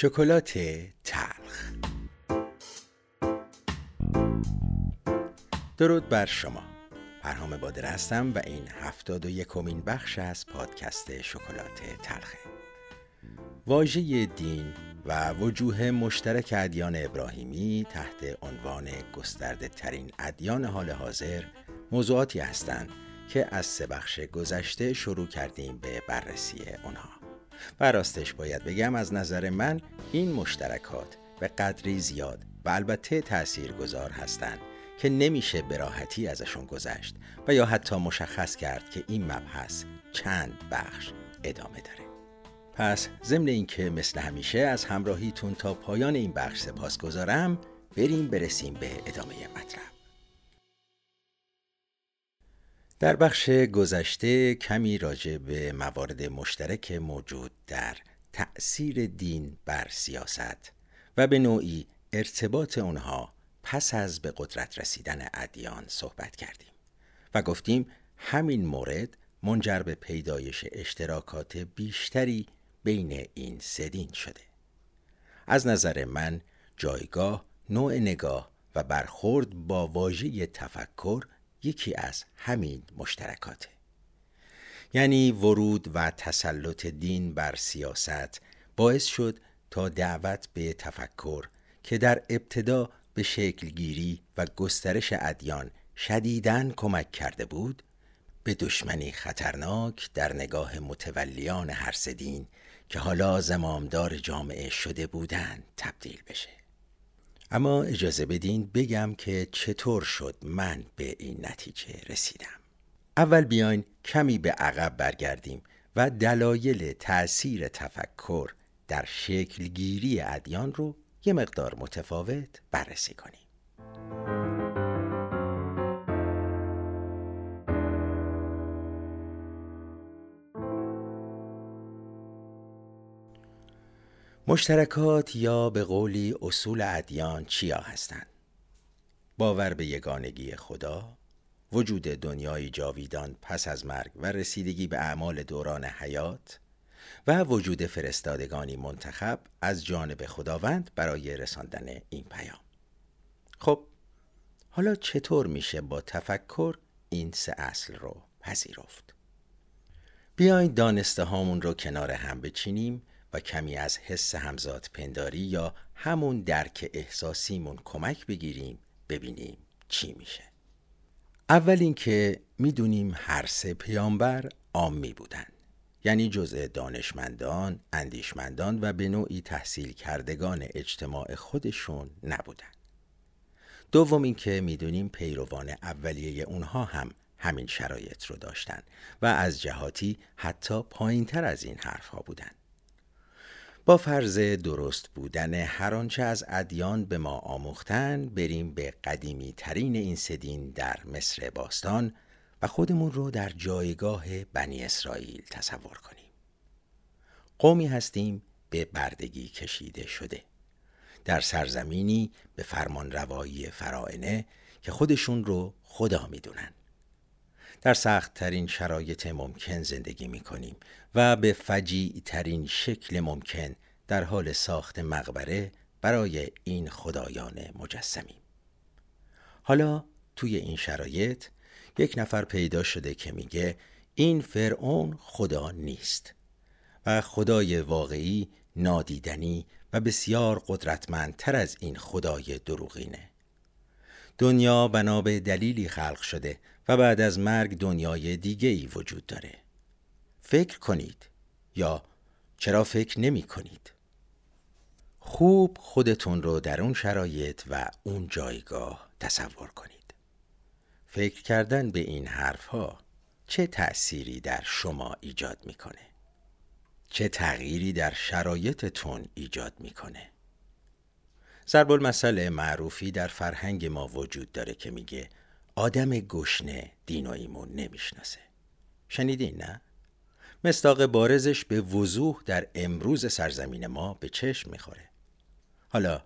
شکلات تلخ درود بر شما. پرهام بادر هستم و این هفتاد و یکمین بخش از پادکست شکلات تلخه واژه دین و وجوه مشترک ادیان ابراهیمی تحت عنوان گسترده ترین ادیان حال حاضر موضوعاتی هستند که از سه بخش گذشته شروع کردیم به بررسی اونها و راستش باید بگم از نظر من این مشترکات به قدری زیاد و البته تأثیر گذار هستند که نمیشه به راحتی ازشون گذشت و یا حتی مشخص کرد که این مبحث چند بخش ادامه داره. پس ضمن اینکه مثل همیشه از همراهیتون تا پایان این بخش سپاس گذارم بریم برسیم به ادامه مطلب. در بخش گذشته کمی راجع به موارد مشترک موجود در تأثیر دین بر سیاست و به نوعی ارتباط اونها پس از به قدرت رسیدن ادیان صحبت کردیم و گفتیم همین مورد منجر به پیدایش اشتراکات بیشتری بین این سه دین شده. از نظر من جایگاه، نوع نگاه و برخورد با واژه تفکر یکی از همین مشترکاته. یعنی ورود و تسلط دین بر سیاست باعث شد تا دعوت به تفکر که در ابتدا به شکلگیری و گسترش ادیان شدیداً کمک کرده بود به دشمنی خطرناک در نگاه متولیان هر دین که حالا زمامدار جامعه شده بودند تبدیل بشه. اما اجازه بدین بگم که چطور شد من به این نتیجه رسیدم. اول بیاین کمی به عقب برگردیم و دلایل تأثیر تفکر در شکلگیری ادیان رو یه مقدار متفاوت بررسی کنیم. مشترکات یا به قولی اصول ادیان چیا هستند؟ باور به یگانگی خدا، وجود دنیای جاویدان پس از مرگ و رسیدگی به اعمال دوران حیات و وجود فرستادگانی منتخب از جانب خداوند برای رساندن این پیام. خب حالا چطور میشه با تفکر این سه اصل رو پذیرفت؟ بیاین دانسته هامون رو کنار هم بچینیم و کمی از حس همزاد پنداری یا همون درک احساسیمون کمک بگیریم ببینیم چی میشه. اول اینکه می‌دونیم هر سه پیامبر عامی بودن. یعنی جزء دانشمندان، اندیشمندان و به نوعی تحصیل کردگان اجتماع خودشون نبودن. دوم اینکه می‌دونیم پیروان اولیه اونها هم همین شرایط رو داشتن و از جهاتی حتی پایین تر از این حرف ها با فرض درست بودن هر آنچه از ادیان به ما آموختن بریم به قدیمی ترین این سدین در مصر باستان و خودمون رو در جایگاه بنی اسرائیل تصور کنیم. قومی هستیم به بردگی کشیده شده. در سرزمینی به فرمان روایی فرائنه که خودشون رو خدا می‌دونن. در سخت ترین شرایط ممکن زندگی می کنیم و به فجیع ترین شکل ممکن در حال ساخت مقبره برای این خدایان مجسمیم. حالا توی این شرایط یک نفر پیدا شده که میگه این فرعون خدا نیست و خدای واقعی نادیدنی و بسیار قدرتمندتر از این خدای دروغینه دنیا بنا به دلیلی خلق شده و بعد از مرگ دنیای دیگه ای وجود داره فکر کنید یا چرا فکر نمی کنید؟ خوب خودتون رو در اون شرایط و اون جایگاه تصور کنید. فکر کردن به این حرف ها چه تأثیری در شما ایجاد می‌کنه؟ چه تغییری در شرایطتون ایجاد می‌کنه؟ ضرب المثل معروفی در فرهنگ ما وجود داره که میگه آدم گشنه دین و ایمون نمی‌شناسه. شنیدین نه؟ مستاق بارزش به وضوح در امروز سرزمین ما به چشم می‌خوره حالا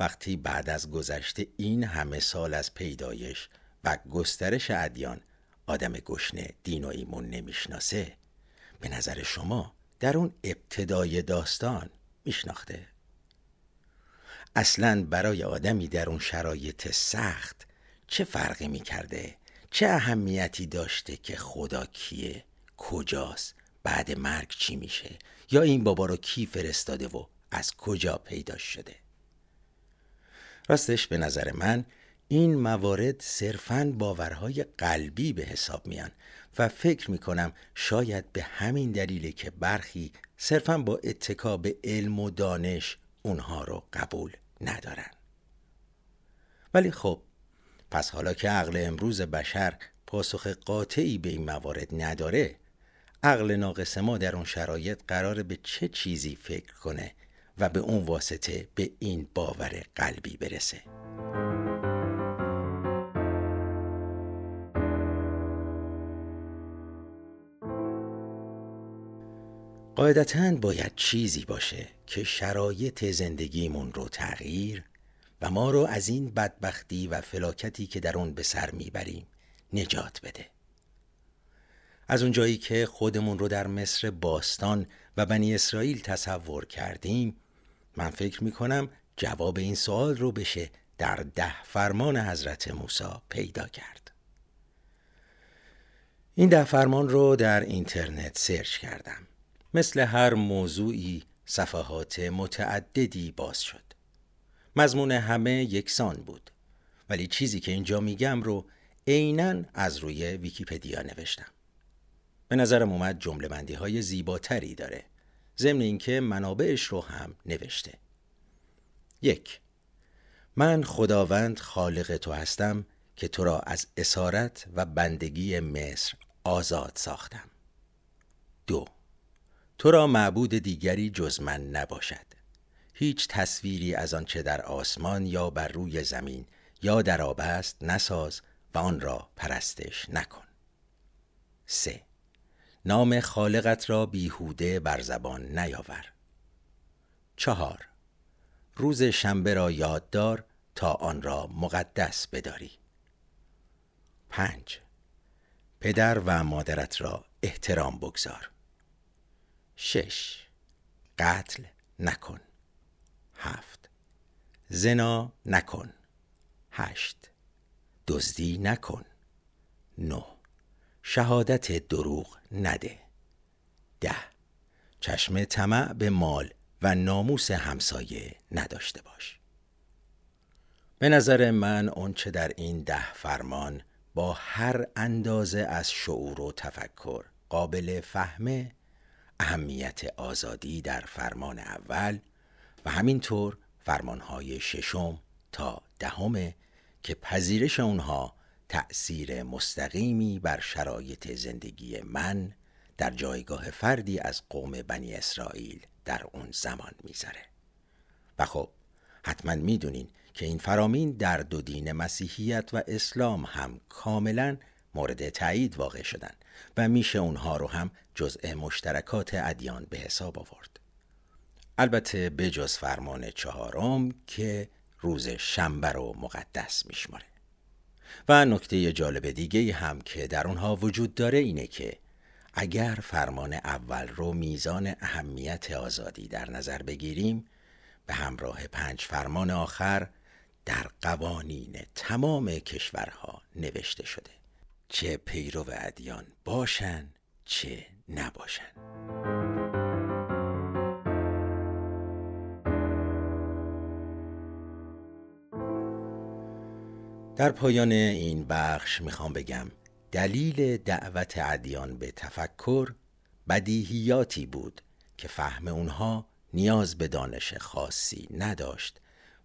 وقتی بعد از گذشته این همه سال از پیدایش و گسترش ادیان آدم گشنه دین و ایمون نمی‌شناسه به نظر شما در اون ابتدای داستان میشناخته اصلا برای آدمی در اون شرایط سخت چه فرقی می کرده؟ چه اهمیتی داشته که خدا کیه؟ کجاست؟ بعد مرگ چی میشه؟ یا این بابا رو کی فرستاده و از کجا پیدا شده؟ راستش به نظر من این موارد صرفاً باورهای قلبی به حساب میان و فکر می‌کنم شاید به همین دلیله که برخی صرفاً با اتکا به علم و دانش اونها رو قبول ندارن ولی خب پس حالا که عقل امروز بشر پاسخ قاطعی به این موارد نداره عقل ناقص ما در اون شرایط قراره به چه چیزی فکر کنه و به اون واسطه به این باور قلبی برسه. قاعدتا باید چیزی باشه که شرایط زندگیمون رو تغییر و ما رو از این بدبختی و فلاکتی که در اون به سر می‌بریم نجات بده. از اونجایی که خودمون رو در مصر باستان و بنی اسرائیل تصور کردیم من فکر می‌کنم جواب این سوال رو بشه در ده فرمان حضرت موسی پیدا کرد. این ده فرمان رو در اینترنت سرچ کردم. مثل هر موضوعی صفحات متعددی باز شد. مضمون همه یکسان بود. ولی چیزی که اینجا میگم رو عینا از روی ویکیپدیا نوشتم. به نظرم اومد جمله بندی های زیباتری داره. ضمن اینکه منابعش رو هم نوشته. یک من خداوند خالق تو هستم که تو را از اسارت و بندگی مصر آزاد ساختم. دو تو را معبود دیگری جز من نباشد. هیچ تصویری از آنچه در آسمان یا بر روی زمین یا در آب است نساز و آن را پرستش نکن. سه نام خالقت را بیهوده بر زبان نیاور. چهار روز شنبه را یاددار تا آن را مقدس بداری. پنج پدر و مادرت را احترام بگذار. شش قتل نکن. هفت زنا نکن. هشت دزدی نکن. نه شهادت دروغ نده. ده. چشم طمع به مال و ناموس همسایه نداشته باش. به نظر من آنچه در این ده فرمان با هر اندازه از شعور و تفکر قابل فهمه اهمیت آزادی در فرمان اول و همینطور فرمانهای ششم تا دهمه که پذیرش اونها تأثیر مستقیمی بر شرایط زندگی من در جایگاه فردی از قوم بنی اسرائیل در اون زمان می‌ذاره. و خب حتما می‌دونین که این فرامین در دو دین مسیحیت و اسلام هم کاملا مورد تایید واقع شدن و میشه اونها رو هم جزء مشترکات ادیان به حساب آورد. البته بجز فرمان چهارم که روز شنبه رو مقدس میشماره. و نکته جالب دیگه هم که در اونها وجود داره اینه که اگر فرمان اول رو میزان اهمیت آزادی در نظر بگیریم به همراه پنج فرمان آخر در قوانین تمام کشورها نوشته شده. چه پیرو ادیان باشن چه نباشن. در پایان این بخش می‌خوام بگم دلیل دعوت ادیان به تفکر بدیهیاتی بود که فهم اونها نیاز به دانش خاصی نداشت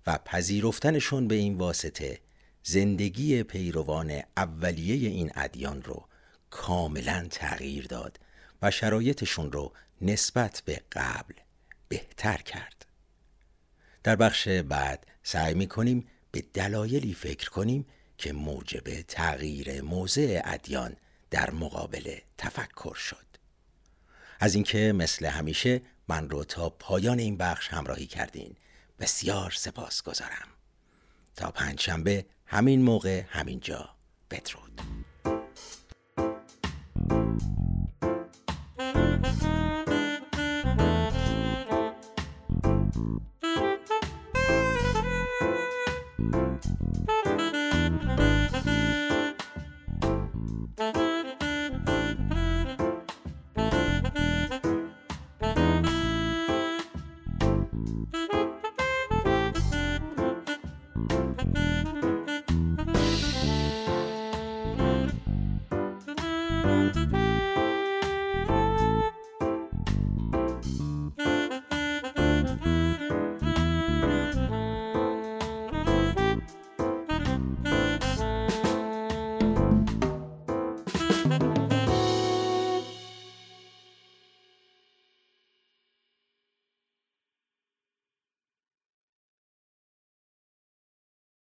و پذیرفتنشون به این واسطه زندگی پیروان اولیه این ادیان رو کاملا تغییر داد و شرایطشون رو نسبت به قبل بهتر کرد. در بخش بعد سعی می کنیم به دلایلی فکر کنیم که موجب تغییر موضع ادیان در مقابل تفکر شد. از اینکه مثل همیشه من رو تا پایان این بخش همراهی کردین. بسیار سپاس گذارم تا پنجشنبه همین موقع همینجا. بدرود.